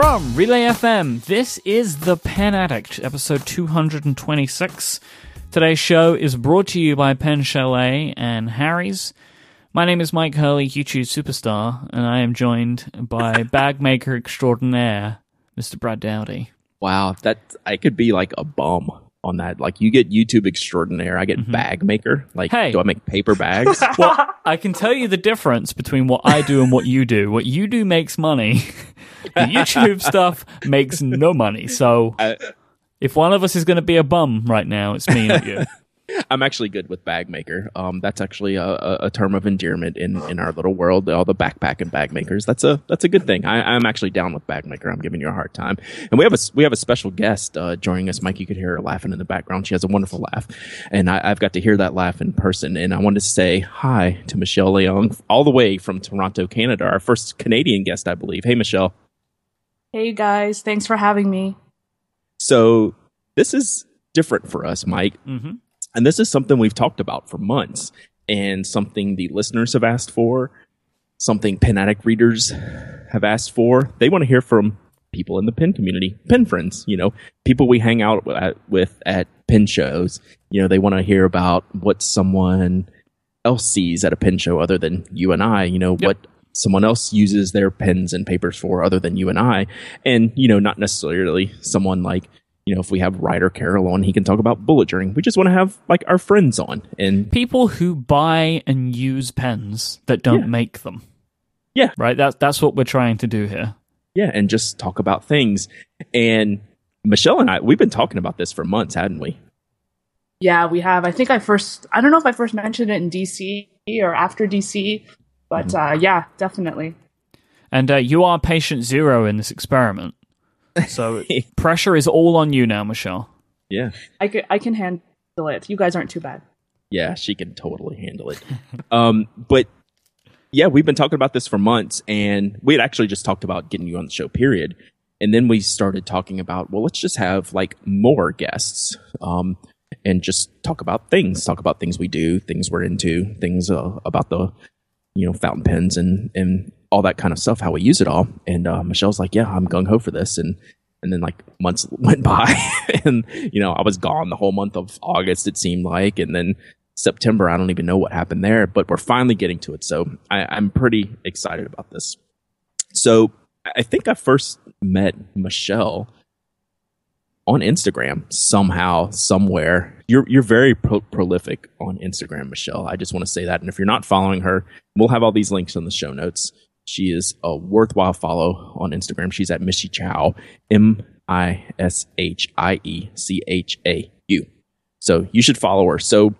From Relay FM, this is The Pen Addict, episode 226. Today's show is brought to you by Pen Chalet and Harry's. My name is Myke Hurley, YouTube superstar, and I am joined by bag maker extraordinaire, Mr. Brad Dowdy. Wow, that I could be like a bum on that. Like you get YouTube extraordinaire, I get mm-hmm. bag maker. Like, Hey. do I make paper bags? Well, I can tell you the difference between what I do and what you do. What you do makes money. the YouTube stuff makes no money. So I- if one of us is going to be a bum right now, it's me, not you. I'm actually good with bag maker. Um, that's actually a, a, a term of endearment in, in our little world. All the backpack and bag makers. That's a that's a good thing. I, I'm actually down with bag maker. I'm giving you a hard time. And we have a s- we have a special guest uh, joining us. Myke, you could hear her laughing in the background. She has a wonderful laugh, and I, I've got to hear that laugh in person. And I wanted to say hi to Michelle Leung, all the way from Toronto, Canada. Our first Canadian guest, I believe. Hey, Michelle. Hey guys, thanks for having me. So this is different for us, Myke. hmm And this is something we've talked about for months and something the listeners have asked for, something pen addict readers have asked for. They want to hear from people in the pen community, pen friends, you know, people we hang out with at pen shows. You know, they want to hear about what someone else sees at a pen show other than you and I, you know, Yep. what someone else uses their pens and papers for other than you and I. And, you know, not necessarily someone like, you know, if we have Ryder Carroll on, he can talk about bullet journaling. We just want to have like our friends on. And People who buy and use pens that don't Yeah. make them. Yeah. Right? That, that's what we're trying to do here. yeah, and just talk about things. And Michelle and I, we've been talking about this for months, hadn't we? Yeah, we have. I think I first, I don't know if I first mentioned it in DC or after DC, but uh, yeah, definitely. And uh, you are patient zero in this experiment. So pressure is all on you now, Michelle. Yeah. I can, I can handle it. You guys aren't too bad. Yeah, she can totally handle it. um, but yeah, we've been talking about this for months, and we had actually just talked about getting you on the show, period. And then we started talking about, well, let's just have like more guests, um, and just talk about things, talk about things we do, things we're into, things uh, about the, you know, fountain pens and and all that kind of stuff, how we use it all. And uh, Michelle's like, yeah, I'm gung ho for this, and and then like months went by, and you know, I was gone the whole month of August. It seemed like, and then September, I don't even know what happened there, but we're finally getting to it. So I, I'm pretty excited about this. So I think I first met Michelle on Instagram somehow, somewhere. You're you're very pro- prolific on Instagram, Michelle. I just want to say that. And if you're not following her, we'll have all these links in the show notes. She is a worthwhile follow on Instagram. She's at Mishie Chau, M I S H I E C H A U. So you should follow her. So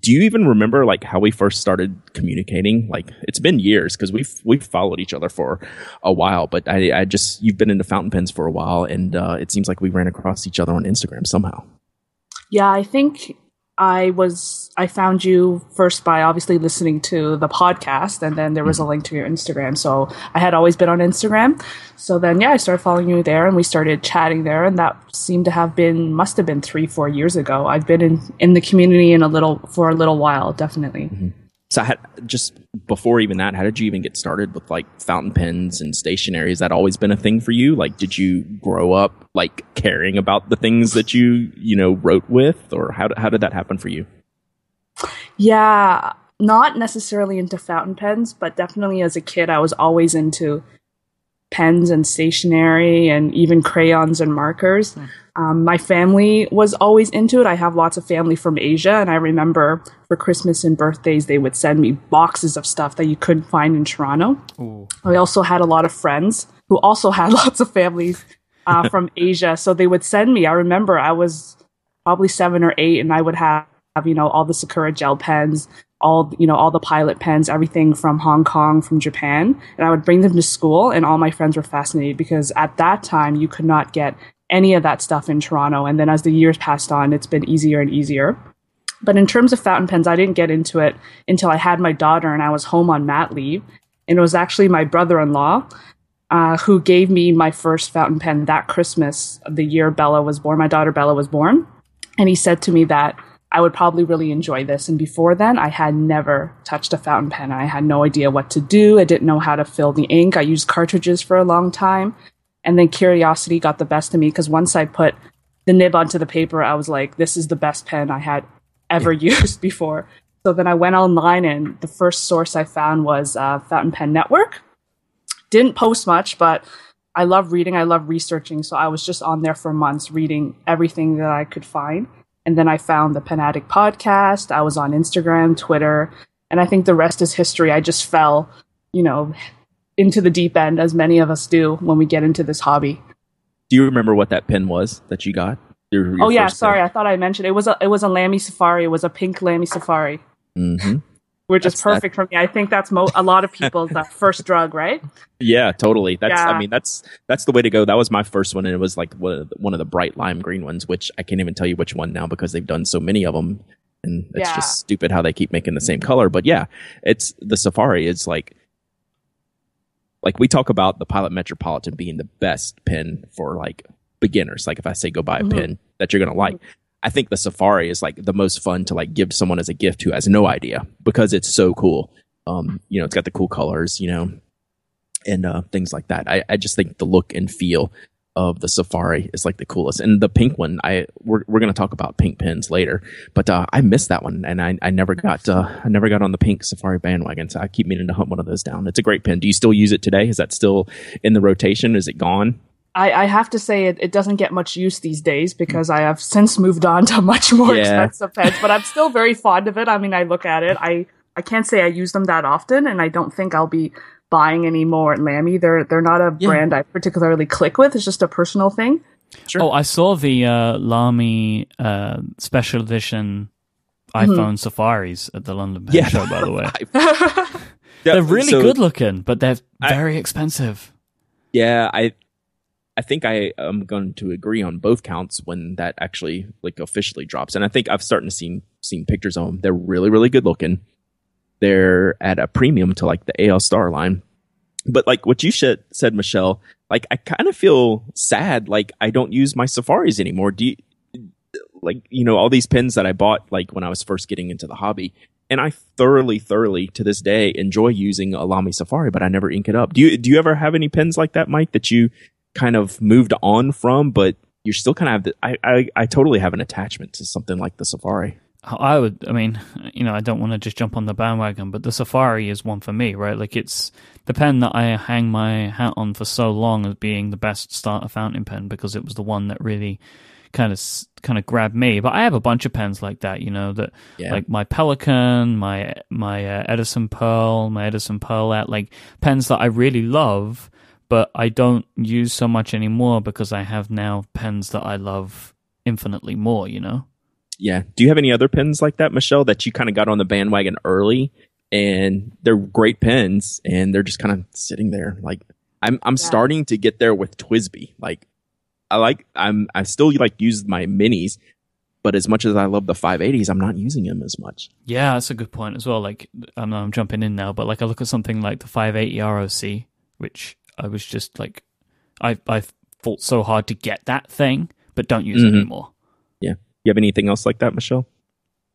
do you even remember like how we first started communicating? Like it's been years because we've we've followed each other for a while, but I, I just you've been into fountain pens for a while, and uh, it seems like we ran across each other on Instagram somehow. Yeah, I think I was, I found you first by obviously listening to the podcast, and then there was a mm-hmm. link to your Instagram. So I had always been on Instagram. So then, yeah, I started following you there, and we started chatting there, and that seemed to have been, must have been three, four years ago. I've been in, in the community in a little, for a little while, definitely. Mm-hmm. So I had just before even that, how did you even get started with like fountain pens and stationery? Has that always been a thing for you? Like, did you grow up like caring about the things that you you know wrote with, or how how did that happen for you? Yeah, not necessarily into fountain pens, but definitely as a kid, I was always into pens and stationery and even crayons and markers. Um, my family was always into it. I have lots of family from Asia, and I remember for Christmas and birthdays, they would send me boxes of stuff that you couldn't find in Toronto. I also had a lot of friends who also had lots of families uh, from Asia, so they would send me. I remember I was probably seven or eight, and I would have, you know, all the Sakura gel pens, all you know, all the pilot pens, everything from Hong Kong, from Japan, and I would bring them to school, and all my friends were fascinated because at that time you could not get any of that stuff in Toronto, and then as the years passed on, it's been easier and easier. But in terms of fountain pens, I didn't get into it until I had my daughter and I was home on mat leave. And it was actually my brother in law uh, who gave me my first fountain pen that Christmas, the year Bella was born. My daughter Bella was born. And he said to me that I would probably really enjoy this. And before then, I had never touched a fountain pen. I had no idea what to do. I didn't know how to fill the ink. I used cartridges for a long time. And then curiosity got the best of me because once I put the nib onto the paper, I was like, this is the best pen I had ever used before. So then I went online, and the first source I found was uh, Fountain Pen Network. Didn't post much, but I love reading. I love researching. So I was just on there for months reading everything that I could find. And then I found the Pen Addict podcast. I was on Instagram, Twitter, and I think the rest is history. I just fell, you know, into the deep end, as many of us do when we get into this hobby. Do you remember what that pin was that you got? Your, your oh yeah, sorry, pen? I thought I mentioned it was a it was a Lamy Safari. It was a pink Lamy Safari. Mm-hmm. Which is perfect that. for me. I think that's mo- a lot of people's uh, first drug, right? Yeah, totally. That's yeah. I mean that's that's the way to go. That was my first one, and it was like one of the, one of the bright lime green ones, which I can't even tell you which one now because they've done so many of them, and it's yeah. just stupid how they keep making the same color. But yeah, it's the Safari is like like we talk about the Pilot Metropolitan being the best pen for like beginners. Like if I say go buy a mm-hmm. pen that you're gonna like, I think the Safari is like the most fun to like give someone as a gift who has no idea because it's so cool. Um, you know, it's got the cool colors, you know, and uh, things like that. I, I just think the look and feel of the Safari is like the coolest. And the pink one, I we're we're gonna talk about pink pins later, but uh, I missed that one, and I, I never got uh, I never got on the pink Safari bandwagon. So I keep meaning to hunt one of those down. It's a great pin. Do you still use it today? Is that still in the rotation? Is it gone? I, I have to say it, it doesn't get much use these days because I have since moved on to much more yeah. expensive pens, but I'm still very fond of it. I mean, I look at it. I, I can't say I use them that often, and I don't think I'll be buying any more Lamy. They're they're not a yeah. brand I particularly click with. It's just a personal thing. Sure. Oh, I saw the uh, Lamy uh, special edition mm-hmm. iPhone Safaris at the London Pen yeah. Show. By the way, they're really so, good looking, but they're very I, expensive. Yeah, I I think I am going to agree on both counts when that actually like officially drops. And I think I've starting to see seen pictures of them. They're really really good looking. They're at a premium to like the AL Star line. But like what you said, said Michelle, like I kind of feel sad. Like I don't use my Safaris anymore. Do you, like you know all these pens that I bought like when I was first getting into the hobby, and I thoroughly, thoroughly to this day enjoy using a Lamy Safari, but I never ink it up. Do you do you ever have any pens like that, Myke, that you kind of moved on from, but you're still kind of have the, I, I, I totally have an attachment to something like the Safari. I would, I mean, you know, I don't want to just jump on the bandwagon, but the Safari is one for me, right? Like it's the pen that I hang my hat on for so long as being the best starter fountain pen because it was the one that really kind of kind of grabbed me. But I have a bunch of pens like that, you know, that yeah. like my Pelikan, my my uh, Edison Pearl, my Edison Pearlette, like pens that I really love but I don't use so much anymore because I have now pens that I love infinitely more, you know? Yeah. Do you have any other pens like that, Michelle, that you kind of got on the bandwagon early and they're great pens and they're just kind of sitting there? Like I'm I'm yeah. starting to get there with TWSBI. Like I like I'm I still like use my minis, but as much as I love the 580s, I'm not using them as much. Yeah, that's a good point as well. Like I know I'm jumping in now, but like I look at something like the 580 ROC, which I was just like, I I fought so hard to get that thing, but don't use mm-hmm. it anymore. Yeah. You have anything else like that, Michelle?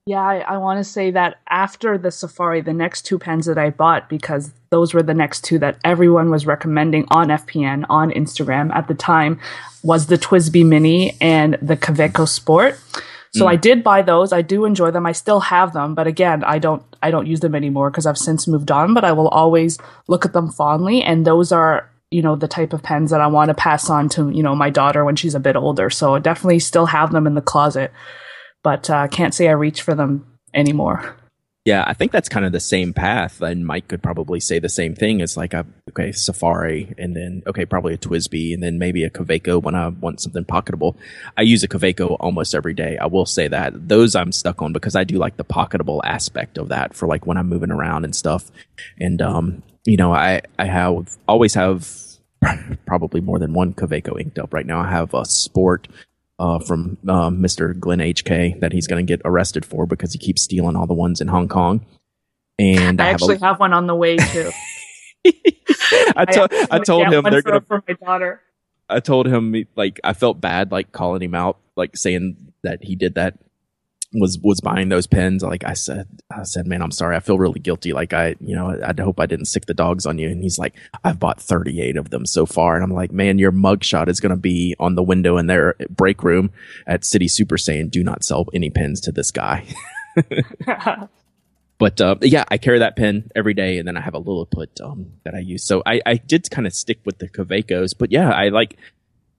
Yeah, I, I want to say that after the Safari, the next two pens that I bought, because those were the next two that everyone was recommending on FPN, on Instagram at the time, was the TWSBI Mini and the Kaweco Sport. So mm. I did buy those. I do enjoy them. I still have them, but again, I don't I don't use them anymore because I've since moved on, but I will always look at them fondly and those are you know the type of pens that I want to pass on to you know my daughter when she's a bit older. So I definitely still have them in the closet, but uh, can't say I reach for them anymore. Yeah, I think that's kind of the same path, and Myke could probably say the same thing. It's like a okay Safari, and then okay probably a TWSBI, and then maybe a Kaweco when I want something pocketable. I use a Kaweco almost every day. I will say that those I'm stuck on because I do like the pocketable aspect of that for like when I'm moving around and stuff. And um, you know, I I have always have probably more than one Kaweco inked up right now. I have a Sport uh, from uh, Mr. Glenn HK that he's going to get arrested for because he keeps stealing all the ones in Hong Kong. And I, I actually have, a, have, one on the way too. I, to- I, I told him they're going to for my daughter. I told him like I felt bad like calling him out like saying that he did that was was buying those pens, like I said, I said, man, I'm sorry, I feel really guilty. Like I, you know, I, I hope I didn't sick the dogs on you. And he's like, I've bought 38 of them so far, and I'm like, man, your mugshot is going to be on the window in their break room at City Super saying, do not sell any pens to this guy. but uh, yeah, I carry that pen every day, and then I have a Liliput um, that I use. So I, I did kind of stick with the Kawecos, but yeah, I like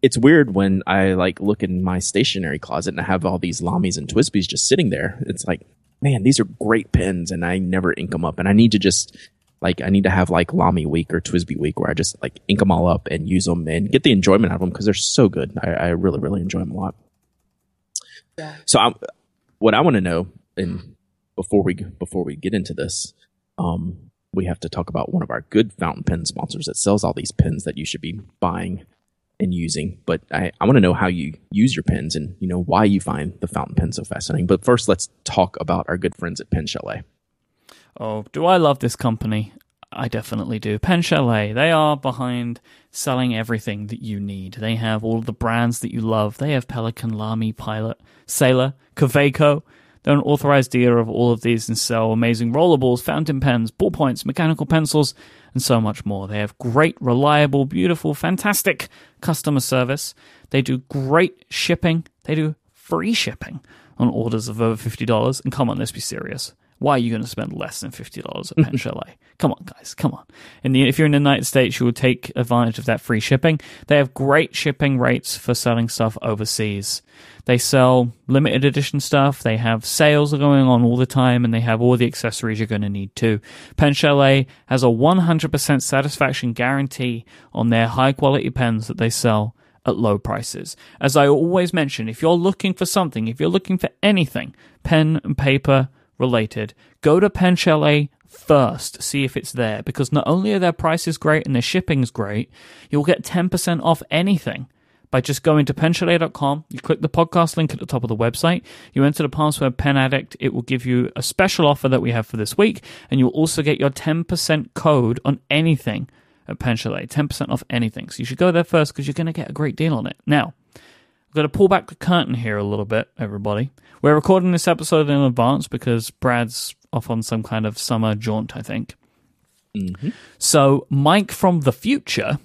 it's weird when I like look in my stationery closet and I have all these Lamys and TWSBIs just sitting there. It's like, man, these are great pens and I never ink them up. And I need to just like, I need to have like Lamy week or TWSBI week where I just like ink them all up and use them and get the enjoyment out of them because they're so good. I, I, really, really enjoy them a lot. Yeah. So I'm, what I want to know, and before we, before we get into this, um, we have to talk about one of our good fountain pen sponsors that sells all these pens that you should be buying and using, but I, I want to know how you use your pens and you know why you find the fountain pen so fascinating. But first, let's talk about our good friends at Pen Chalet. Oh, do I love this company? I definitely do. Pen Chalet, they are behind selling everything that you need. They have all the brands that you love. They have Pelikan, Lamy, Pilot, Sailor, Kaweco. They're an authorized dealer of all of these and sell amazing rollerballs, fountain pens, ballpoints, mechanical pencils, and so much more. They have great, reliable, beautiful, fantastic customer service. They do great shipping. They do free shipping on orders of over $50. And come on, let's be serious. Why are you going to spend less than $50 at Pen Chalet? come on, guys, come on. The, if you're in the United States, you will take advantage of that free shipping. They have great shipping rates for selling stuff overseas. They sell limited edition stuff. They have sales going on all the time, and they have all the accessories you're going to need too. Pen Chalet has a 100% satisfaction guarantee on their high quality pens that they sell at low prices. As I always mention, if you're looking for something, if you're looking for anything, pen and paper related, go to Pen Chalet first, see if it's there, because not only are their prices great and their shipping's great, you'll get 10% off anything by just going to penchalet.com. You click the podcast link at the top of the website. You enter the password penaddict. It will give you a special offer that we have for this week. And you'll also get your 10% code on anything at Pen Chalet. 10% off anything. So you should go there first because you're going to get a great deal on it. Now, I've got to pull back the curtain here a little bit, everybody. We're recording this episode in advance because Brad's off on some kind of summer jaunt, I think. Mm-hmm. So, Myke from the future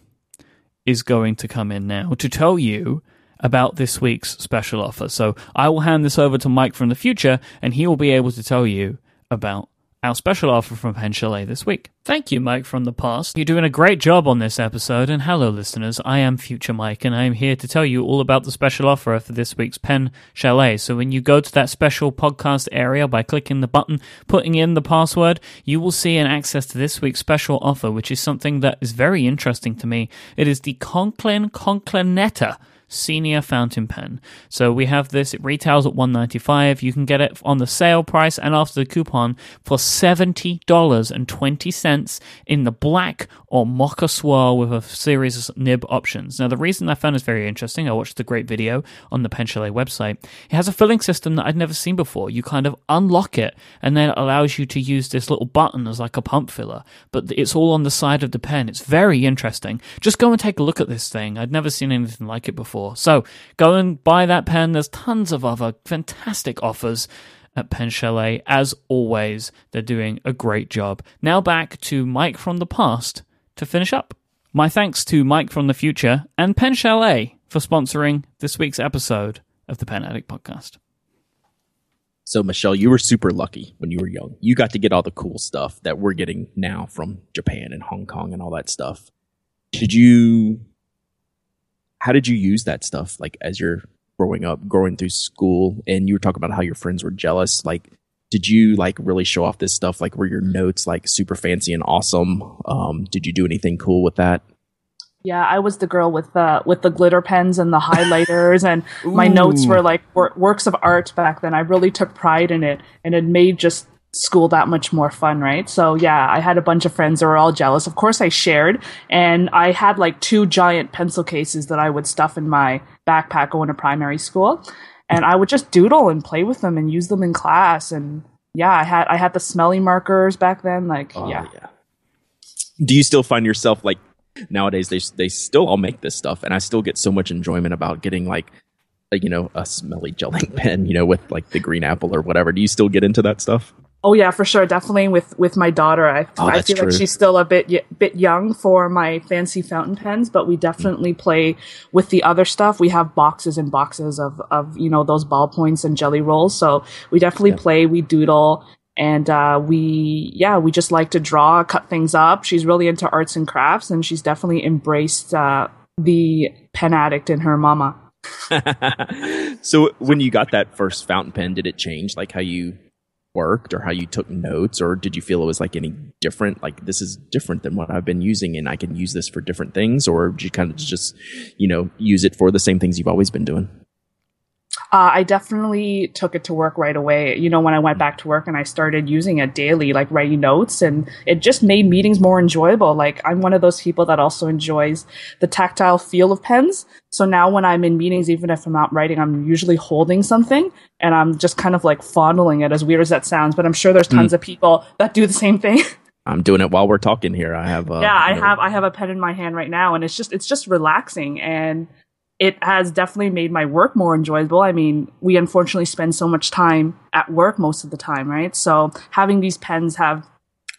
is going to come in now to tell you about this week's special offer. So I will hand this over to Myke from the future, and he will be able to tell you about our special offer from Pen Chalet this week. Thank you, Myke from the past. You're doing a great job on this episode. And hello, listeners. I am Future Myke, and I am here to tell you all about the special offer for this week's Pen Chalet. So when you go to that special podcast area by clicking the button, putting in the password, you will see an access to this week's special offer, which is something that is very interesting to me. It is the Conklin Conclinetta senior fountain pen. So we have this, it retails at 195 You can get it on the sale price and after the coupon for $70.20 in the black or mocha swirl with a series of nib options. Now, the reason I found this very interesting, I watched a great video on the Pen Chalet website. It has a filling system that I'd never seen before. You kind of unlock it and then it allows you to use this little button as like a pump filler, but it's all on the side of the pen. It's very interesting. Just go and take a look at this thing. I'd never seen anything like it before. So go and buy that pen. There's tons of other fantastic offers at Pen Chalet. As always, they're doing a great job. Now back to Myke from the past to finish up. My thanks to Myke from the future and Pen Chalet for sponsoring this week's episode of the Pen Addict podcast. So, Michelle, you were super lucky when you were young. You got to get all the cool stuff that we're getting now from Japan and Hong Kong and all that stuff. Did you how did you use that stuff like as you're growing up, growing through school? And you were talking about how your friends were jealous. Like, did you like really show off this stuff? Like, were your notes like super fancy and awesome? Um, did you do anything cool with that? Yeah, I was the girl with the with the glitter pens and the highlighters, and my notes were like wor- works of art back then. I really took pride in it, and it made just school that much more fun, right? So yeah, I had a bunch of friends that were all jealous. Of course I shared and I had like two giant pencil cases that I would stuff in my backpack going to primary school. And I would just doodle and play with them and use them in class. And yeah, I had I had the smelly markers back then. Like oh, yeah. yeah. Do you still find yourself like nowadays they they still all make this stuff and I still get so much enjoyment about getting like you know a smelly gelling pen, you know, with like the green apple or whatever. Do you still get into that stuff? Oh yeah, for sure. Definitely with with my daughter. I Oh, I feel true. like she's still a bit y- bit young for my fancy fountain pens, but we definitely play with the other stuff. We have boxes and boxes of of you know those ballpoints and jelly rolls. So we definitely play. We doodle. And uh, we, yeah, we just like to draw, cut things up. She's really into arts and crafts, and she's definitely embraced uh, the pen addict in her mama. so when you got that first fountain pen, did it change like how you worked or how you took notes, or did you feel it was like any different? Like this is different than what I've been using, and I can use this for different things, or did you kind of just, you know, use it for the same things you've always been doing? Uh, I definitely took it to work right away. You know, when I went back to work and I started using it daily, like writing notes, and it just made meetings more enjoyable. Like, I'm one of those people that also enjoys the tactile feel of pens. So now when I'm in meetings, even if I'm not writing, I'm usually holding something and I'm just kind of like fondling it, as weird as that sounds. But I'm sure there's tons of people that do the same thing. I'm doing it while we're talking here. I have, uh, yeah, I have I have a pen in my hand right now, and it's just it's just relaxing, and it has definitely made my work more enjoyable. I mean, we unfortunately spend so much time at work most of the time, right? So having these pens have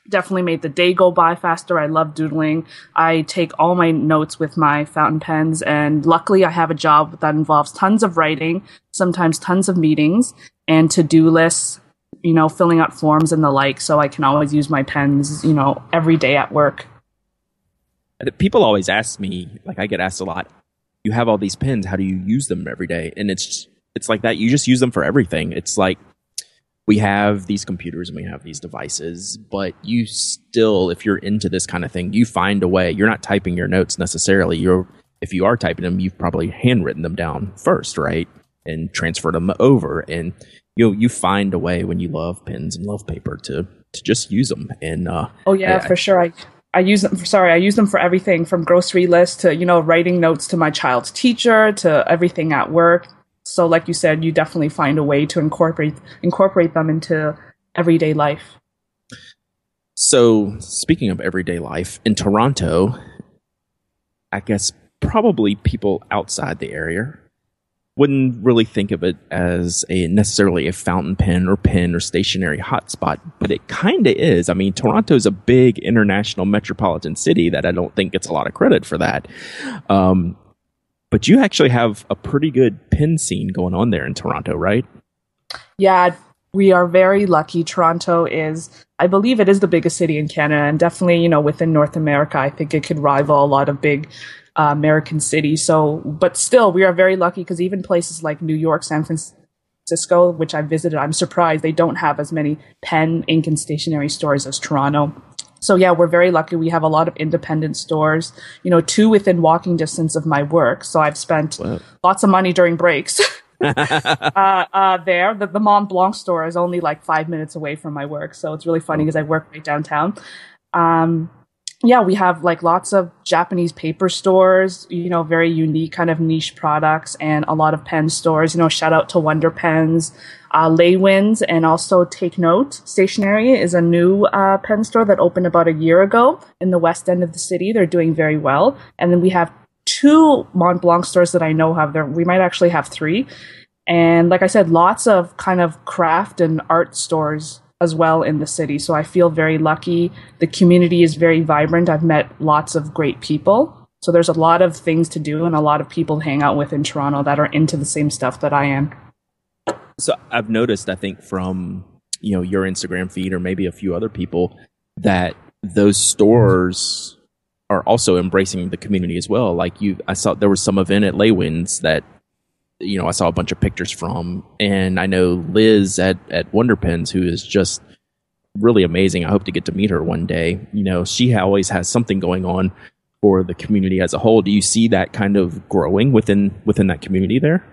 definitely made the day go by faster. I love doodling. I take all my notes with my fountain pens, and luckily I have a job that involves tons of writing, sometimes tons of meetings, and to do lists. You know, filling out forms and the like, so I can always use my pens. You know, every day at work. people always ask me, like I get asked a lot, you have all these pens, how do you use them every day? And it's it's like that. You just use them for everything. It's like we have these computers and we have these devices, but you still, if you're into this kind of thing, you find a way. You're not typing your notes necessarily. You're if you are typing them, you've probably handwritten them down first, right? And transferred them over. And you know, you find a way when you love pens and love paper to to just use them. And uh Oh yeah, I- for sure. I I use them for sorry, I use them for everything from grocery lists to, you know, writing notes to my child's teacher to everything at work. So like you said, you definitely find a way to incorporate incorporate them into everyday life. So, speaking of everyday life, in Toronto, I guess probably people outside the area wouldn't really think of it as a necessarily a fountain pen or pen or stationery hotspot, but it kind of is. I mean, Toronto is a big international metropolitan city that I don't think gets a lot of credit for that. Um, but you actually have a pretty good pen scene going on there in Toronto, right? Yeah, we are very lucky. Toronto is, I believe it is the biggest city in Canada and definitely, you know, within North America, I think it could rival a lot of big uh, American city. So, but still, we are very lucky because even places like New York, San Francisco, which I visited, I'm surprised they don't have as many pen, ink, and stationery stores as Toronto. So yeah, we're very lucky. We have a lot of independent stores, you know, two within walking distance of my work. So I've spent Wow. lots of money during breaks. uh, uh, there. The, the Mont Blanc store is only like five minutes away from my work, so it's really funny because I work right downtown. Um, yeah, we have like lots of Japanese paper stores, you know, very unique kind of niche products, and a lot of pen stores. You know, shout out to Wonder Pens, uh, Laywine's, and also Take Note Stationery is a new uh, pen store that opened about a year ago in the west end of the city. They're doing very well, and then we have two Mont Blanc stores that I know have there. We might actually have three. And like I said, lots of kind of craft and art stores as well in the city. So I feel very lucky. The community is very vibrant. I've met lots of great people. So there's a lot of things to do and a lot of people to hang out with in Toronto that are into the same stuff that I am. So I've noticed, I think from you know your Instagram feed or maybe a few other people that those stores are also embracing the community as well. Like you, I saw there was some event at Laywine's that you know I saw a bunch of pictures from, and I know Liz at at Wonder Pens who is just really amazing. I hope to get to meet her one day. You know, she always has something going on for the community as a whole. Do you see that kind of growing within within that community there?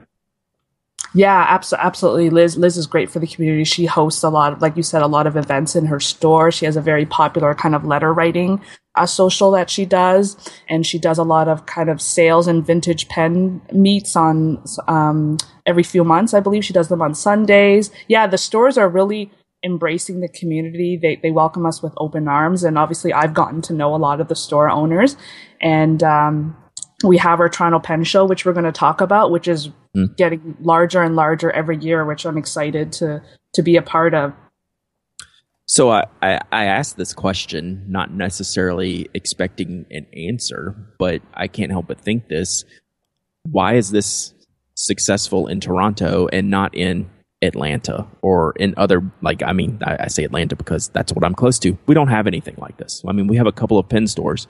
Yeah, abso- absolutely. Liz Liz is great for the community. She hosts a lot of, like you said, a lot of events in her store. She has a very popular kind of letter writing uh, social that she does, and she does a lot of kind of sales and vintage pen meets on um, every few months. I believe she does them on Sundays. Yeah, the stores are really embracing the community. They they welcome us with open arms, and obviously, I've gotten to know a lot of the store owners, and um, we have our Toronto Pen Show, which we're going to talk about, which is mm. getting larger and larger every year, which I'm excited to to be a part of. So I, I, I asked this question, not necessarily expecting an answer, but I can't help but think this. Why is this successful in Toronto and not in Atlanta or in other like I mean I, I, say Atlanta because that's what I'm close to. We don't have anything like this. I mean we have a couple of pen stores,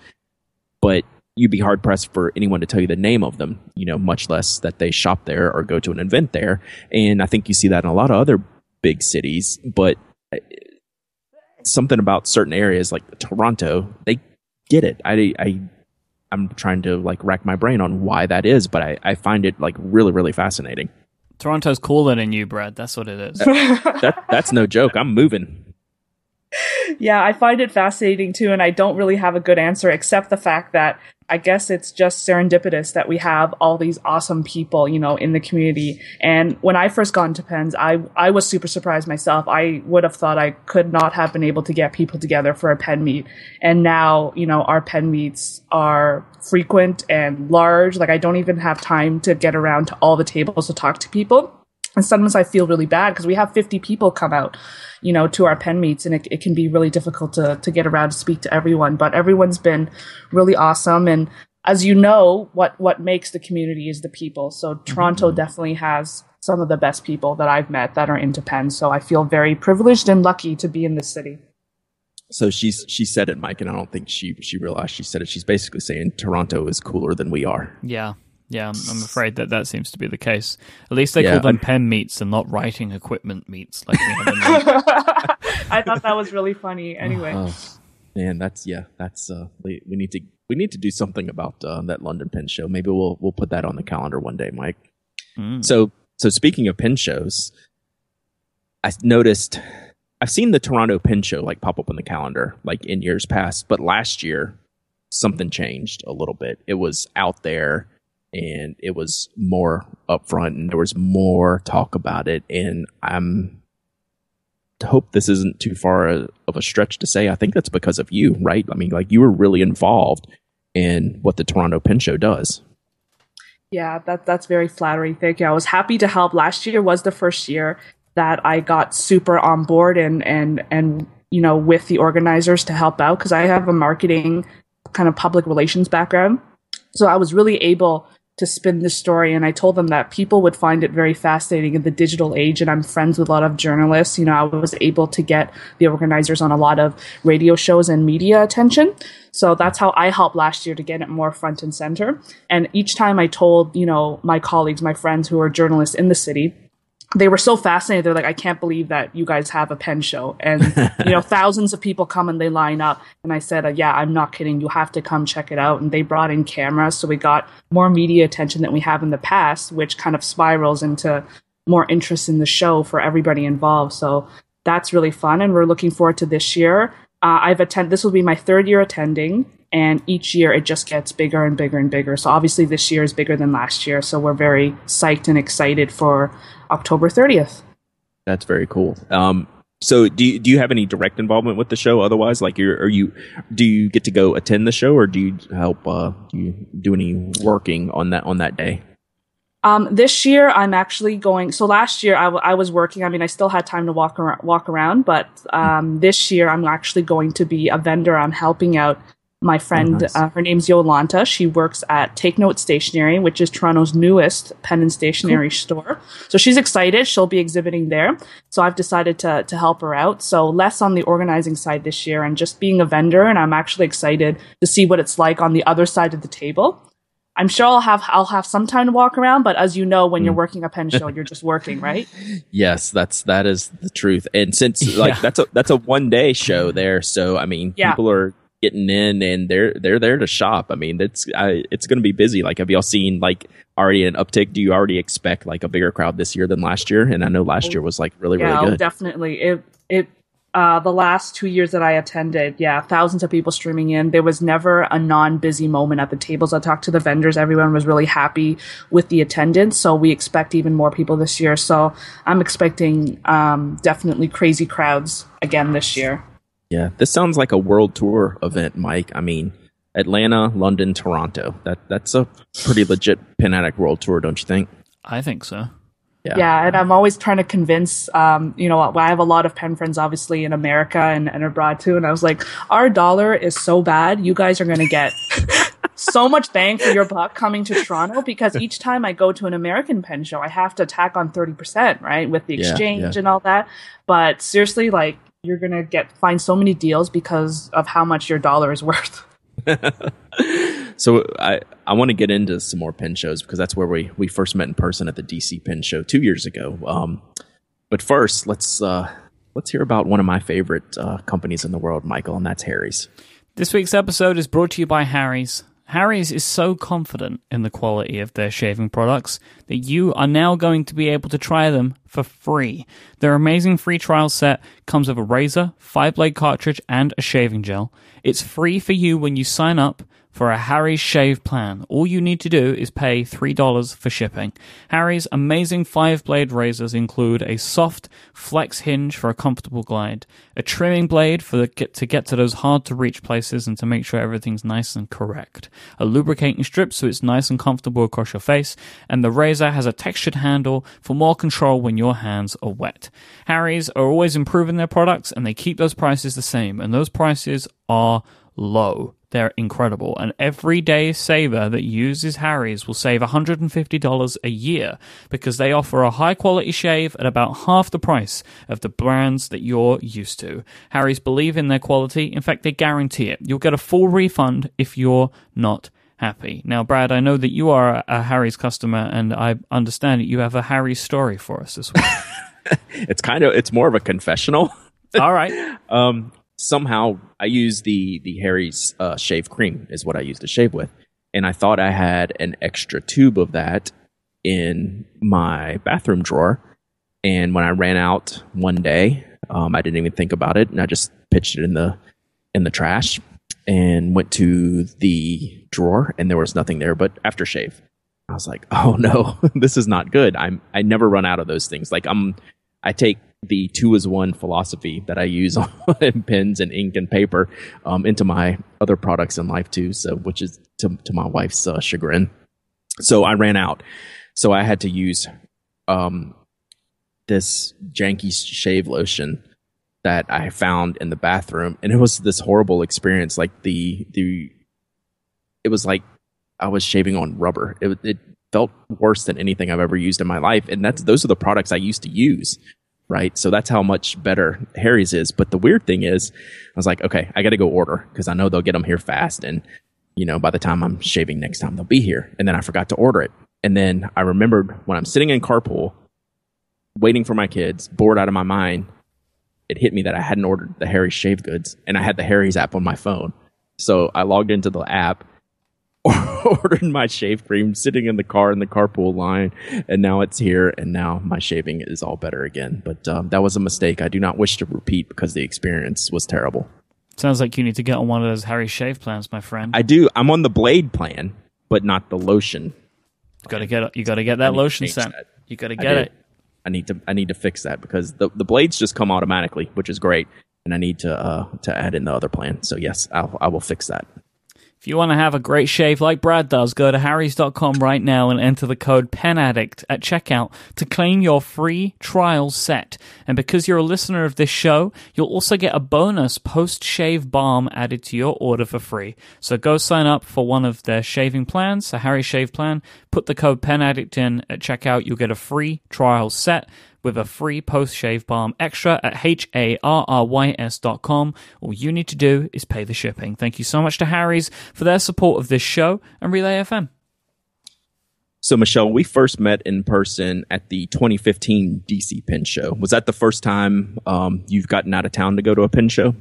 but you'd be hard pressed for anyone to tell you the name of them, you know, much less that they shop there or go to an event there. And I think you see that in a lot of other big cities, but something about certain areas like Toronto, they get it. I I I'm trying to like rack my brain on why that is, but I, I find it like really, really fascinating. Toronto's cooler than you, Brad. That's what it is. that, that's no joke. I'm moving. Yeah, I find it fascinating too, and I don't really have a good answer except the fact that I guess it's just serendipitous that we have all these awesome people, you know, in the community. And when I first got into Pens, I, I was super surprised myself. I would have thought I could not have been able to get people together for a pen meet. And now, you know, our pen meets are frequent and large. Like I don't even have time to get around to all the tables to talk to people. And sometimes I feel really bad because we have 50 people come out, you know, to our pen meets and it, it can be really difficult to, to get around to speak to everyone. But everyone's been really awesome. And as you know, what, what makes the community is the people. So Toronto mm-hmm. definitely has some of the best people that I've met that are into pens. So I feel very privileged and lucky to be in this city. So she's she said it, Myke, and I don't think she she realized she said it. She's basically saying Toronto is cooler than we are. Yeah, yeah, I'm, I'm, afraid that that seems to be the case. At least they yeah, call them pen meets and not writing equipment meets. Like I thought that was really funny. Anyway, oh, man, that's yeah, that's uh, we, we need to we need to do something about uh, that London pen show. Maybe we'll we'll put that on the calendar one day, Myke. Mm. So so speaking of pen shows, I noticed I've seen the Toronto pen show like pop up on the calendar like in years past, but last year something changed a little bit. It was out there and it was more upfront and there was more talk about it. And I'm hope this isn't too far of a stretch to say. I think that's because of you, right? I mean, like you were really involved in what the Toronto Pen Show does. Yeah, that that's very flattering. Thank you. I was happy to help. Last year was the first year that I got super on board and and and you know with the organizers to help out because I have a marketing kind of public relations background. So I was really able to spin the story and I told them that people would find it very fascinating in the digital age and I'm friends with a lot of journalists. You know, I was able to get the organizers on a lot of radio shows and media attention. So that's how I helped last year to get it more front and center. And each time I told, you know, my colleagues, my friends who are journalists in the city, they were so fascinated. They're like, I can't believe that you guys have a pen show. And, you know, thousands of people come and they line up. And I said, uh, yeah, I'm not kidding. You have to come check it out. And they brought in cameras. So we got more media attention than we have in the past, which kind of spirals into more interest in the show for everybody involved. So that's really fun. And we're looking forward to this year. Uh, I've attended, this will be my third year attending and each year it just gets bigger and bigger and bigger. So obviously this year is bigger than last year. So we're very psyched and excited for October 30th. That's very cool. Um, so do you, do you have any direct involvement with the show otherwise? Like you're, are you, do you get to go attend the show or do you help, uh, do you do any working on that, on that day? Um, this year I'm actually going. So last year I, w- I was working. I mean, I still had time to walk around, walk around, but um, this year I'm actually going to be a vendor. I'm helping out my friend, oh, nice. uh, her name's Yolanta. She works at Take Note Stationery, which is Toronto's newest pen and stationery cool. store. So she's excited. She'll be exhibiting there. So I've decided to to help her out. So less on the organizing side this year and just being a vendor. And I'm actually excited to see what it's like on the other side of the table. I'm sure I'll have I'll have some time to walk around, but as you know, when mm. you're working a pen show, you're just working, right? yes, that's that is the truth. And since yeah. like that's a that's a one day show there, so I mean, yeah. people are getting in and they're they're there to shop. I mean, it's I, it's going to be busy. Like, have y'all seen like already an uptick? Do you already expect like a bigger crowd this year than last year? And I know last year was like really yeah, really good. definitely. It it uh, the last two years that I attended, yeah, thousands of people streaming in. There was never a non-busy moment at the tables. I talked to the vendors. Everyone was really happy with the attendance. So we expect even more people this year. So I'm expecting um, definitely crazy crowds again this year. Yeah, this sounds like a world tour event, Myke. I mean, Atlanta, London, Toronto. That that's a pretty legit Pen Addict world tour, don't you think? I think so. Yeah. yeah. and I'm always trying to convince, um, you know, I have a lot of pen friends, obviously, in America and, and abroad too. And I was like, our dollar is so bad, you guys are going to get so much bang for your buck coming to Toronto because each time I go to an American pen show, I have to tack on 30%, right? With the exchange yeah, yeah. and all that. But seriously, like, you're going to get, find so many deals because of how much your dollar is worth. so I, I want to get into some more pin shows because that's where we, we first met in person at the DC pin Show two years ago. Um, but first, let's uh, let's hear about one of my favorite uh, companies in the world, Michael, and that's Harry's. This week's episode is brought to you by Harry's. Harry's is so confident in the quality of their shaving products that you are now going to be able to try them for free. Their amazing free trial set comes with a razor, five blade cartridge, and a shaving gel. It's free for you when you sign up for a Harry's shave plan. All you need to do is pay $3 for shipping. Harry's amazing five blade razors include a soft flex hinge for a comfortable glide, a trimming blade for the, to get to those hard to reach places and to make sure everything's nice and correct, a lubricating strip so it's nice and comfortable across your face, and the razor has a textured handle for more control when your hands are wet. Harry's are always improving their products and they keep those prices the same, and those prices are low. They're incredible. An everyday saver that uses Harry's will save $150 a year because they offer a high quality shave at about half the price of the brands that you're used to. Harry's believe in their quality. In fact, they guarantee it. You'll get a full refund if you're not happy. Now, Brad, I know that you are a Harry's customer and I understand that you have a Harry's story for us this week. it's kind of, it's more of a confessional. All right. um, somehow I use the the Harry's uh, shave cream is what I use to shave with, and I thought I had an extra tube of that in my bathroom drawer. And when I ran out one day, um, I didn't even think about it, and I just pitched it in the in the trash and went to the drawer, and there was nothing there but aftershave. I was like, "Oh no, this is not good." I'm I never run out of those things. Like I'm I take the two as one philosophy that I use on pens and ink and paper um, into my other products in life too. So, which is to, to my wife's uh, chagrin. So I ran out. So I had to use um, this janky shave lotion that I found in the bathroom, and it was this horrible experience. Like the the, it was like I was shaving on rubber. It, it felt worse than anything I've ever used in my life. And that's those are the products I used to use. Right. So that's how much better Harry's is. But the weird thing is, I was like, okay, I got to go order because I know they'll get them here fast. And, you know, by the time I'm shaving next time, they'll be here. And then I forgot to order it. And then I remembered when I'm sitting in carpool, waiting for my kids, bored out of my mind, it hit me that I hadn't ordered the Harry's shave goods and I had the Harry's app on my phone. So I logged into the app ordered my shave cream sitting in the car in the carpool line, and now it's here, and now my shaving is all better again. But um, that was a mistake. I do not wish to repeat because the experience was terrible. Sounds like you need to get on one of those Harry shave plans, my friend. I do. I'm on the blade plan, but not the lotion. Got to get you got to get that lotion scent. That. You got to get it. I need to I need to fix that because the the blades just come automatically, which is great, and I need to uh, to add in the other plan. So yes, I'll, I will fix that. If you want to have a great shave like Brad does, go to harrys.com right now and enter the code PENADDICT at checkout to claim your free trial set. And because you're a listener of this show, you'll also get a bonus post shave balm added to your order for free. So go sign up for one of their shaving plans, a Harry Shave plan. Put the code PENADDICT in at checkout. You'll get a free trial set with a free post shave balm extra at H-A-R-R-Y-S dot com. All you need to do is pay the shipping. Thank you so much to Harry's for their support of this show and Relay FM. So, Michelle, we first met in person at the 2015 DC Pin Show. Was that the first time um, you've gotten out of town to go to a pin show?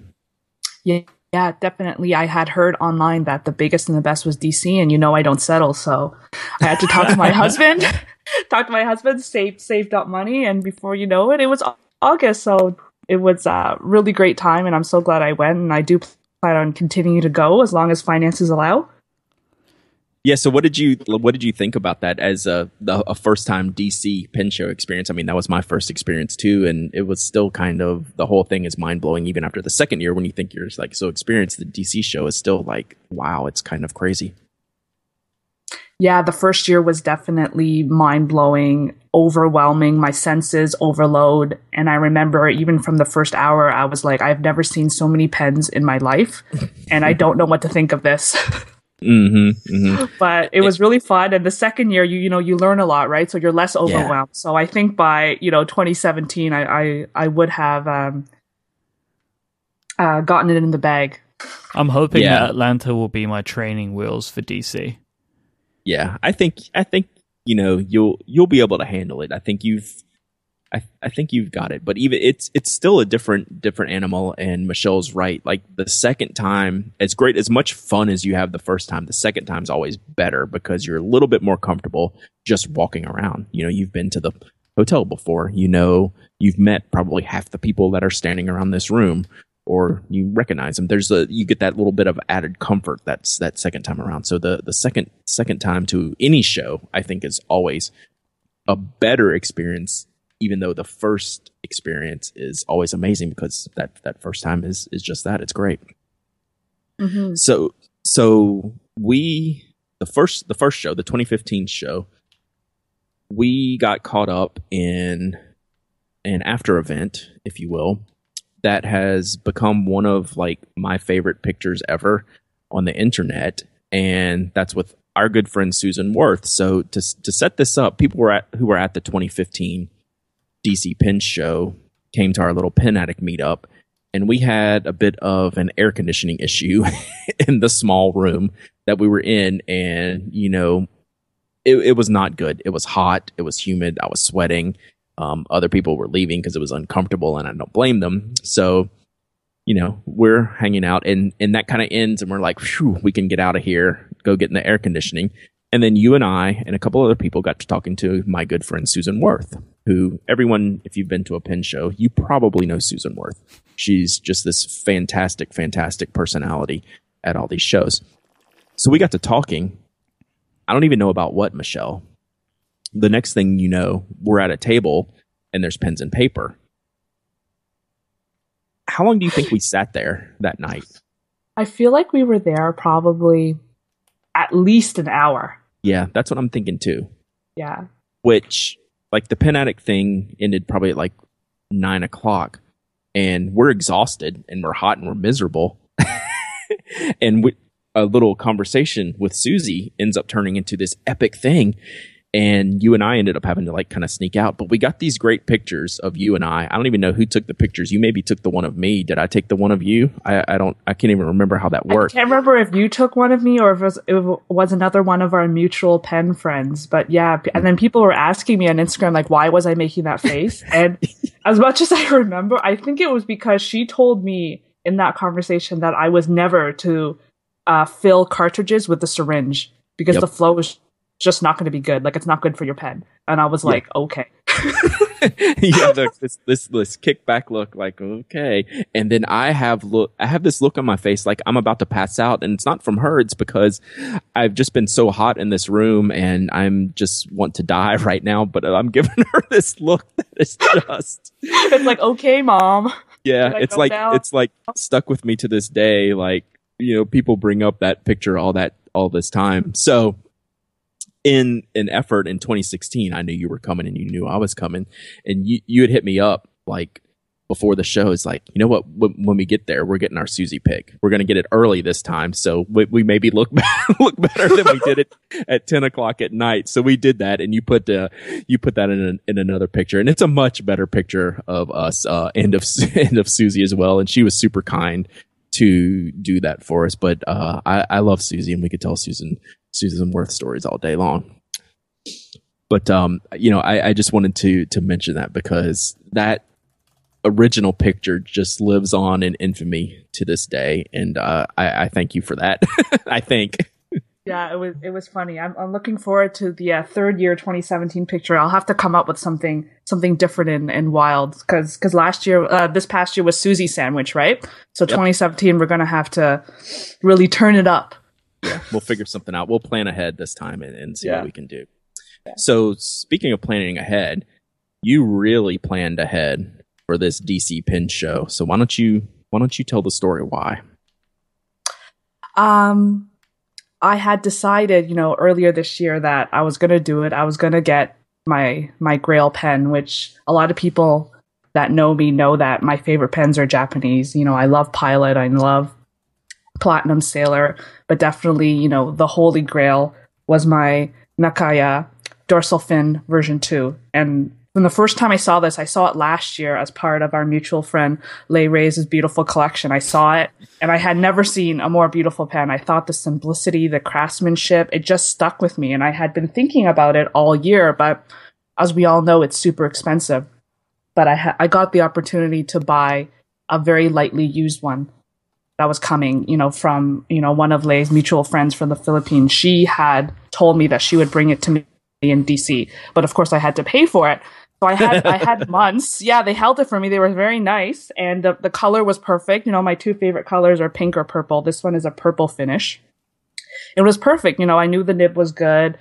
Yeah, yeah, definitely. I had heard online that the biggest and the best was DC, and you know I don't settle, so I had to talk to my husband talked to my husband, saved saved up money, and before you know it, it was August. So it was a really great time, and I'm so glad I went. And I do plan on continuing to go as long as finances allow. Yeah. So what did you what did you think about that as a a first time DC pen show experience? I mean, that was my first experience too, and it was still kind of the whole thing is mind blowing. Even after the second year, when you think you're like so experienced, the DC show is still like wow, it's kind of crazy. Yeah, the first year was definitely mind blowing, overwhelming, my senses overload. And I remember even from the first hour, I was like, I've never seen so many pens in my life, and I don't know what to think of this. Mm-hmm, mm-hmm. But it was really fun. And the second year, you you know, you learn a lot, right? So you're less overwhelmed. Yeah. So I think by you know 2017, I I, I would have um, uh, gotten it in the bag. I'm hoping yeah. that Atlanta will be my training wheels for DC. Yeah, I think I think you know you'll you'll be able to handle it. I think you've I, I think you've got it. But even it's it's still a different different animal. And Michelle's right. Like the second time, as great as much fun as you have the first time, the second time's always better because you're a little bit more comfortable just walking around. You know, you've been to the hotel before. You know, you've met probably half the people that are standing around this room, or you recognize them. There's a you get that little bit of added comfort that's that second time around. So the the second second time to any show, I think, is always a better experience even though the first experience is always amazing because that that first time is is just that it's great. Mm-hmm. So so we the first the first show the 2015 show we got caught up in an after event if you will that has become one of like my favorite pictures ever on the internet and that's with our good friend Susan Wirth so to to set this up people were at who were at the 2015 DC Pen Show came to our little Pen Addict meetup, and we had a bit of an air conditioning issue in the small room that we were in, and you know, it, it was not good. It was hot. It was humid. I was sweating. Um, other people were leaving because it was uncomfortable, and I don't blame them. So, you know, we're hanging out, and and that kind of ends, and we're like, "Phew, we can get out of here, go get in the air conditioning. And then you and I and a couple other people got to talking to my good friend Susan Wirth, who everyone, if you've been to a pin show, you probably know Susan Wirth. She's just this fantastic, fantastic personality at all these shows. So we got to talking. I don't even know about what, Michelle. The next thing you know, we're at a table and there's pens and paper. How long do you think we sat there that night? I feel like we were there probably at least an hour. Yeah, that's what I'm thinking too. Yeah. Which, like, the pen addict thing ended probably at like nine o'clock, and we're exhausted and we're hot and we're miserable. and we, a little conversation with Susie ends up turning into this epic thing and you and I ended up having to like kind of sneak out. But we got these great pictures of you and I. I don't even know who took the pictures. You maybe took the one of me. Did I take the one of you? I, I don't. I can't even remember how that worked. I can't remember if you took one of me or if it was, it was another one of our mutual pen friends. But yeah, and then people were asking me on Instagram like, why was I making that face? And as much as I remember, I think it was because she told me in that conversation that I was never to uh, fill cartridges with the syringe because yep. the flow was just not going to be good. Like it's not good for your pen. And I was like, yeah. okay. yeah, have this, this this kickback look, like okay, and then I have look, I have this look on my face, like I'm about to pass out, and it's not from her. It's because I've just been so hot in this room, and I'm just want to die right now. But I'm giving her this look that is just. it's like okay, mom. Yeah, it's like down? it's like stuck with me to this day. Like you know, people bring up that picture all that all this time. So in an effort in 2016, I knew you were coming and you knew I was coming, and you you had hit me up like before the show. It's like you know what? When, we get there, we're getting our Susie pick. We're going to get it early this time, so we, we maybe look look better than we did it at 10 o'clock at night. So we did that, and you put uh, you put that in an, in another picture, and it's a much better picture of us uh, of and of Susie as well. And she was super kind to do that for us. But uh, I, I love Susie, and we could tell Susan Susan Wirth stories all day long. But um, you know, I, I just wanted to to mention that because that original picture just lives on in infamy to this day, and uh, I, I thank you for that. I think. Yeah, it was it was funny. I'm I'm looking forward to the uh, third year 2017 picture. I'll have to come up with something something different and, and wild because because last year uh, this past year was Susie sandwich, right? So yep. 2017 we're gonna have to really turn it up yeah, we'll figure something out. We'll plan ahead this time and, and see yeah. what we can do. Yeah. So, speaking of planning ahead, you really planned ahead for this DC pin show. So why don't you why don't you tell the story why? Um, I had decided, you know, earlier this year that I was going to do it. I was going to get my my Grail pen, which a lot of people that know me know that my favorite pens are Japanese. You know, I love Pilot, I love Platinum Sailor, but definitely, you know, the Holy Grail was my Nakaya dorsal fin version 2. And from the first time I saw this, I saw it last year as part of our mutual friend Lay Ray's beautiful collection. I saw it and I had never seen a more beautiful pen. I thought the simplicity, the craftsmanship, it just stuck with me. And I had been thinking about it all year, but as we all know, it's super expensive. But I, ha- I got the opportunity to buy a very lightly used one that was coming, you know, from, you know, one of Lay's mutual friends from the Philippines. She had told me that she would bring it to me in DC. But of course I had to pay for it. So I had I had months. Yeah, they held it for me. They were very nice, and the the color was perfect. You know, my two favorite colors are pink or purple. This one is a purple finish. It was perfect. You know, I knew the nib was good.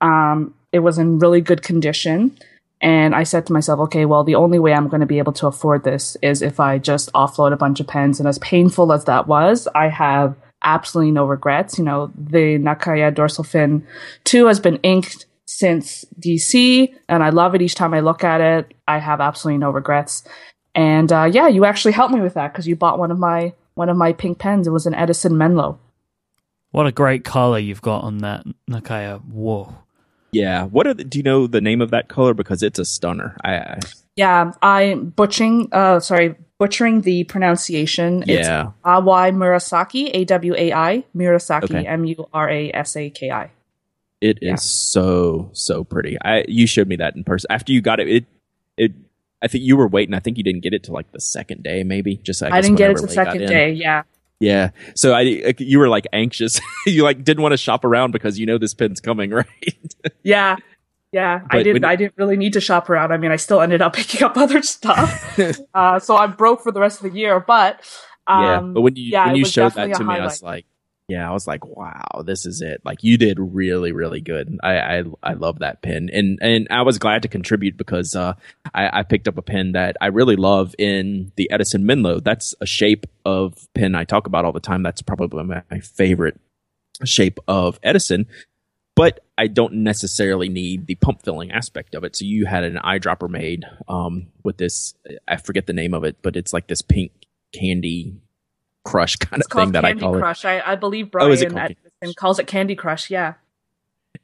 Um, it was in really good condition. And I said to myself, okay, well, the only way I'm going to be able to afford this is if I just offload a bunch of pens. And as painful as that was, I have absolutely no regrets. You know, the Nakaya dorsal fin 2 has been inked since DC, and I love it each time I look at it. I have absolutely no regrets. And uh, yeah, you actually helped me with that because you bought one of my one of my pink pens. It was an Edison Menlo. What a great color you've got on that Nakaya. Whoa. Yeah. What are the, do you know the name of that color? Because it's a stunner. I, I yeah, I'm butchering. Uh, sorry, butchering the pronunciation. Yeah. It's Awai Murasaki, A W A I Murasaki, M U R A S A K I. It is yeah. so so pretty. I you showed me that in person after you got it. It it. I think you were waiting. I think you didn't get it till like the second day, maybe. Just I, I didn't get it the second day. Yeah. Yeah. So I you were like anxious. you like didn't want to shop around because you know this pin's coming, right? yeah. Yeah, but I didn't. I didn't really need to shop around. I mean, I still ended up picking up other stuff, uh, so I'm broke for the rest of the year. But um, yeah, but when you yeah, when you showed that to me, I was like, yeah, I was like, wow, this is it. Like you did really, really good. I, I, I love that pin. And, and I was glad to contribute because, uh, I, I picked up a pin that I really love in the Edison Menlo. That's a shape of pin I talk about all the time. That's probably my, my favorite shape of Edison, but I don't necessarily need the pump filling aspect of it. So you had an eyedropper made, um, with this, I forget the name of it, but it's like this pink candy Crush kind it's of thing that Candy I call Crush. it. I, I believe Brian oh, at, calls it Candy Crush. Yeah,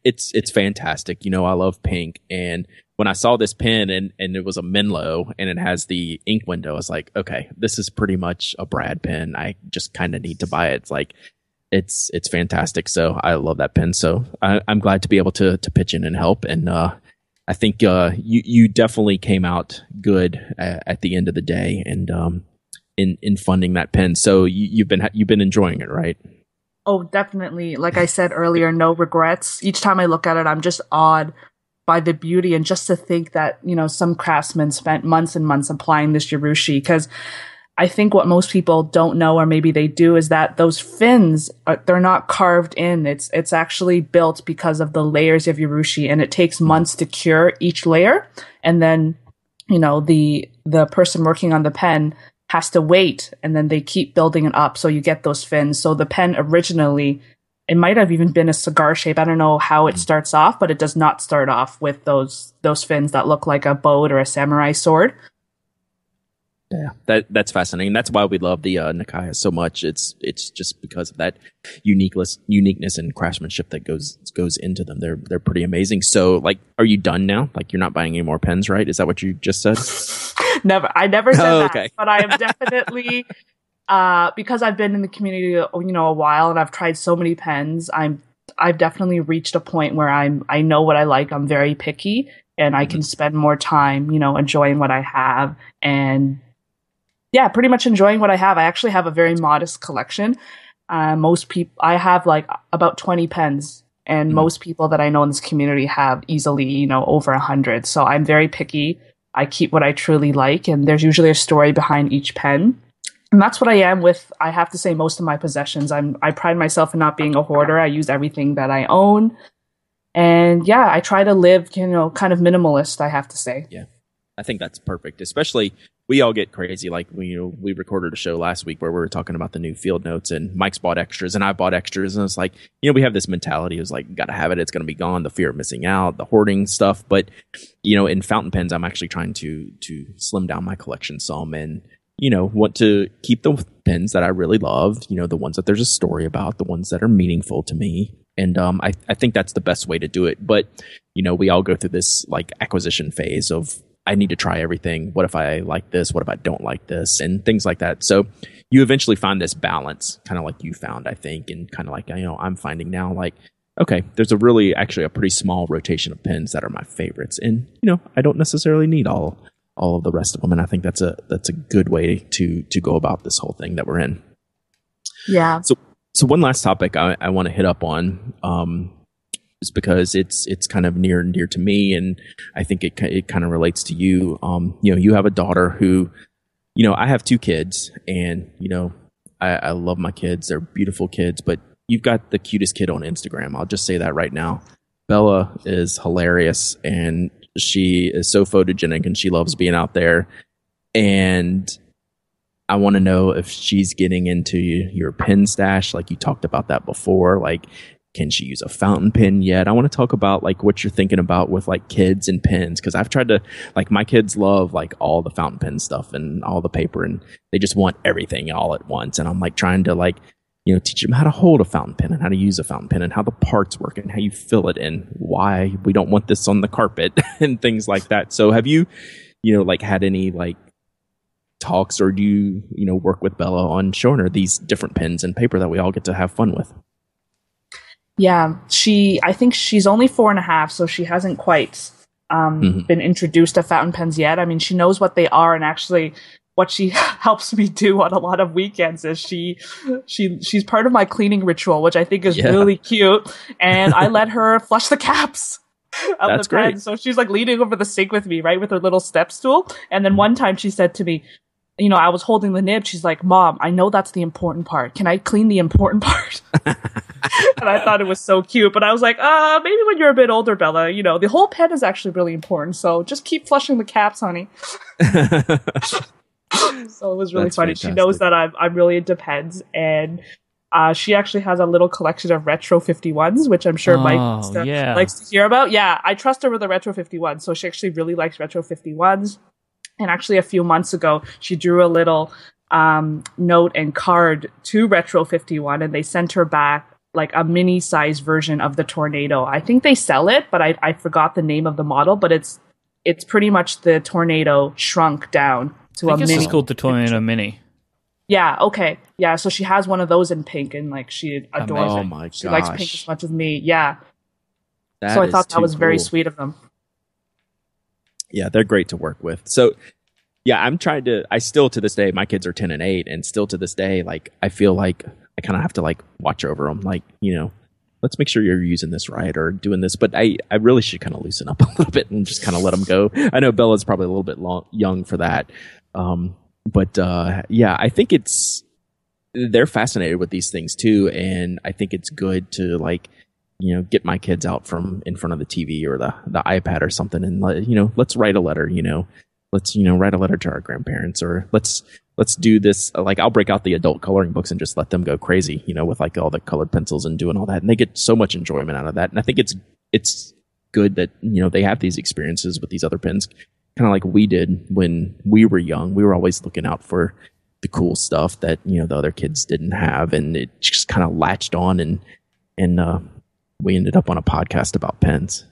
it's it's fantastic. You know, I love pink, and when I saw this pen and and it was a Menlo and it has the ink window, I was like, okay, this is pretty much a Brad pen. I just kind of need to buy it. It's like it's it's fantastic. So I love that pen. So I, am glad to be able to to pitch in and help. And uh, I think uh, you you definitely came out good at, at the end of the day. And um, in in funding that pen. So you, you've been you've been enjoying it, right? Oh, definitely. Like I said earlier, no regrets. Each time I look at it, I'm just awed by the beauty and just to think that, you know, some craftsmen spent months and months applying this Urushi because I think what most people don't know or maybe they do is that those fins are, they're not carved in. It's it's actually built because of the layers of Urushi and it takes months to cure each layer and then you know the the person working on the pen has to wait and then they keep building it up so you get those fins. So the pen originally it might have even been a cigar shape. I don't know how it hmm. starts off, but it does not start off with those those fins that look like a boat or a samurai sword. Yeah, that that's fascinating. That's why we love the uh, Nakaya so much. It's it's just because of that uniqueness, uniqueness and craftsmanship that goes goes into them. They're they're pretty amazing. So, like, are you done now? Like, you're not buying any more pens, right? Is that what you just said? never, I never said oh, that. But I am definitely uh, because I've been in the community, you know, a while, and I've tried so many pens. I'm I've definitely reached a point where I'm I know what I like. I'm very picky, and I mm-hmm. can spend more time, you know, enjoying what I have and yeah, pretty much enjoying what I have. I actually have a very modest collection. Uh, most people, I have like about 20 pens, and mm. most people that I know in this community have easily, you know, over a hundred. So I'm very picky. I keep what I truly like, and there's usually a story behind each pen. And that's what I am with, I have to say, most of my possessions. I'm, I pride myself in not being a hoarder. I use everything that I own. And yeah, I try to live, you know, kind of minimalist, I have to say. Yeah. I think that's perfect, especially we all get crazy. Like we you know, we recorded a show last week where we were talking about the new field notes, and Myke's bought extras, and I bought extras, and it's like you know we have this mentality is like got to have it, it's going to be gone. The fear of missing out, the hoarding stuff, but you know in fountain pens, I'm actually trying to to slim down my collection some and you know, want to keep the pens that I really loved, you know, the ones that there's a story about, the ones that are meaningful to me. And um, I, I think that's the best way to do it. But, you know, we all go through this like acquisition phase of I need to try everything. What if I like this? What if I don't like this? And things like that. So you eventually find this balance, kind of like you found, I think, and kind of like, you know, I'm finding now, like, okay, there's a really actually a pretty small rotation of pens that are my favorites. And, you know, I don't necessarily need all all of the rest of them. And I think that's a that's a good way to to go about this whole thing that we're in. Yeah. So so one last topic I, I want to hit up on um, is because it's it's kind of near and dear to me, and I think it it kind of relates to you. Um, you know, you have a daughter who, you know, I have two kids, and you know, I, I love my kids. They're beautiful kids, but you've got the cutest kid on Instagram. I'll just say that right now. Bella is hilarious, and she is so photogenic and she loves being out there. And I want to know if she's getting into your pen stash, like you talked about that before. Like, can she use a fountain pen yet? I want to talk about like what you're thinking about with like kids and pens because I've tried to like my kids love like all the fountain pen stuff and all the paper and they just want everything all at once. And I'm like trying to like you know, teach them how to hold a fountain pen and how to use a fountain pen and how the parts work and how you fill it and why we don't want this on the carpet and things like that. So have you, you know, like had any like talks or do you, you know, work with Bella on showing her these different pens and paper that we all get to have fun with? Yeah, she, I think she's only four and a half, so she hasn't quite um, mm-hmm. been introduced to fountain pens yet. I mean, she knows what they are, and actually, what she helps me do on a lot of weekends is she she she's part of my cleaning ritual, which I think is yeah. really cute. And I let her flush the caps. Of That's the pen. great. So she's like leaning over the sink with me, right, with her little step stool. And then one time she said to me, you know, I was holding the nib. She's like, "Mom, I know that's the important part. Can I clean the important part?" and I thought it was so cute. But I was like, "Uh, maybe when you're a bit older, Bella, you know, the whole pen is actually really important. So just keep flushing the caps, honey." so it was really That's funny. Fantastic. She knows that I'm I'm really into pens, and uh, she actually has a little collection of retro 51s, which I'm sure oh, Myke likes to, yeah. likes to hear about. Yeah, I trust her with the retro 51, so she actually really likes retro 51s. And actually, a few months ago, she drew a little um, note and card to Retro 51, and they sent her back like a mini size version of the tornado. I think they sell it, but I, I forgot the name of the model. But it's it's pretty much the tornado shrunk down to I a mini. It's called the Tornado Mini. Yeah. Okay. Yeah. So she has one of those in pink, and like she adores oh it. my She likes pink as much as me. Yeah. That so I thought that was cool. very sweet of them. Yeah, they're great to work with. So yeah, I'm trying to. I still to this day, my kids are ten and eight, and still to this day, like I feel like I kind of have to like watch over them. Like you know, let's make sure you're using this right or doing this. But I, I really should kind of loosen up a little bit and just kind of let them go. I know Bella's probably a little bit long, young for that. Um, but, uh, yeah, I think it's, they're fascinated with these things too. And I think it's good to like, you know, get my kids out from in front of the TV or the, the iPad or something and let, you know, let's write a letter, you know, let's, you know, write a letter to our grandparents or let's, let's do this. Like I'll break out the adult coloring books and just let them go crazy, you know, with like all the colored pencils and doing all that. And they get so much enjoyment out of that. And I think it's, it's good that, you know, they have these experiences with these other pens, kind of like we did when we were young. We were always looking out for the cool stuff that, you know, the other kids didn't have. And it just kind of latched on and, and, uh, we ended up on a podcast about pens,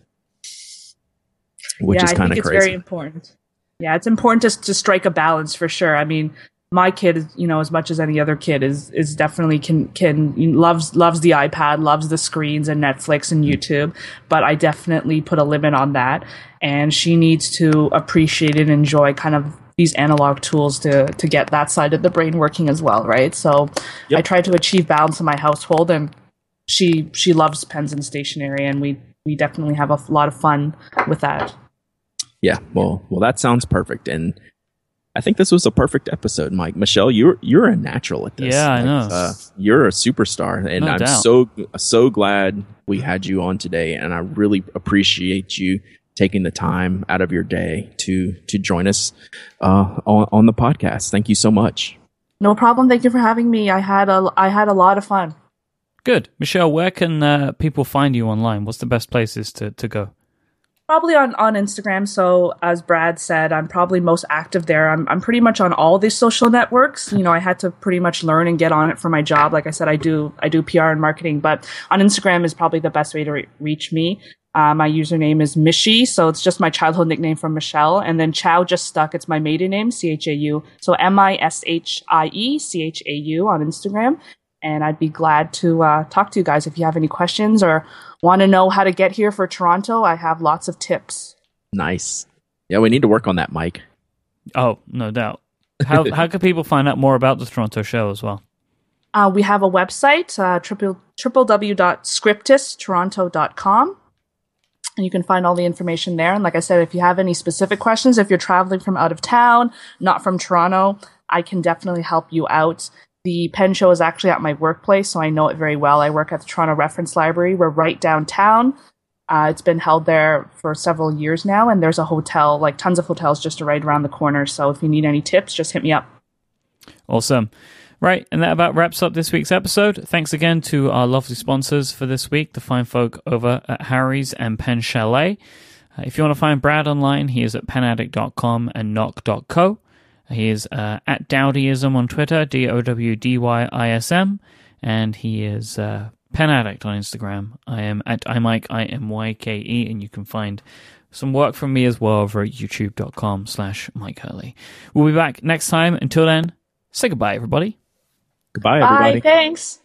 which yeah, is kind of crazy. It's very important. Yeah, it's important to, to strike a balance for sure. I mean, my kid, you know, as much as any other kid, is is definitely can can loves loves the iPad, loves the screens and Netflix and mm-hmm. YouTube. But I definitely put a limit on that, and she needs to appreciate and enjoy kind of these analog tools to to get that side of the brain working as well, right? So yep. I try to achieve balance in my household, and she she loves pens and stationery, and we we definitely have a lot of fun with that. Yeah, well, well, that sounds perfect, and I think this was a perfect episode, Myke. Michelle, you're you're a natural at this. Yeah, like, I know. Uh, you're a superstar, and no I'm doubt. so so glad we had you on today, and I really appreciate you taking the time out of your day to to join us uh, on, on the podcast. Thank you so much. No problem. Thank you for having me. I had a I had a lot of fun. Good, Michelle. Where can uh, people find you online? What's the best places to to go? Probably on, on Instagram. So as Brad said, I'm probably most active there. I'm I'm pretty much on all these social networks. You know, I had to pretty much learn and get on it for my job. Like I said, I do I do PR and marketing, but on Instagram is probably the best way to re- reach me. Uh, my username is Mishie, so it's just my childhood nickname from Michelle. And then Chau just stuck. It's my maiden name, C H A U. So M I S H I E C H A U on Instagram. And I'd be glad to uh, talk to you guys if you have any questions or want to know how to get here for Toronto. I have lots of tips. Nice. Yeah, we need to work on that, Myke. Oh, no doubt. How how can people find out more about the Toronto show as well? Uh, we have a website, uh, triple, www.scriptustoronto.com. And you can find all the information there. And like I said, if you have any specific questions, if you're traveling from out of town, not from Toronto, I can definitely help you out. The pen show is actually at my workplace, so I know it very well. I work at the Toronto Reference Library. We're right downtown. Uh, it's been held there for several years now, and there's a hotel, like tons of hotels, just right around the corner. So if you need any tips, just hit me up. Awesome. Right, and that about wraps up this week's episode. Thanks again to our lovely sponsors for this week, the fine folk over at Harry's and Pen Chalet. Uh, if you want to find Brad online, he is at penaddict.com and nock.co. He is uh, at Dowdyism on Twitter, D O W D Y I S M, and he is uh, Pen Addict on Instagram. I am at imyke, I M Y K E, and you can find some work from me as well over at youtube.com slash Myke Hurley. We'll be back next time. Until then, say goodbye, everybody. Goodbye, Bye. everybody. Thanks.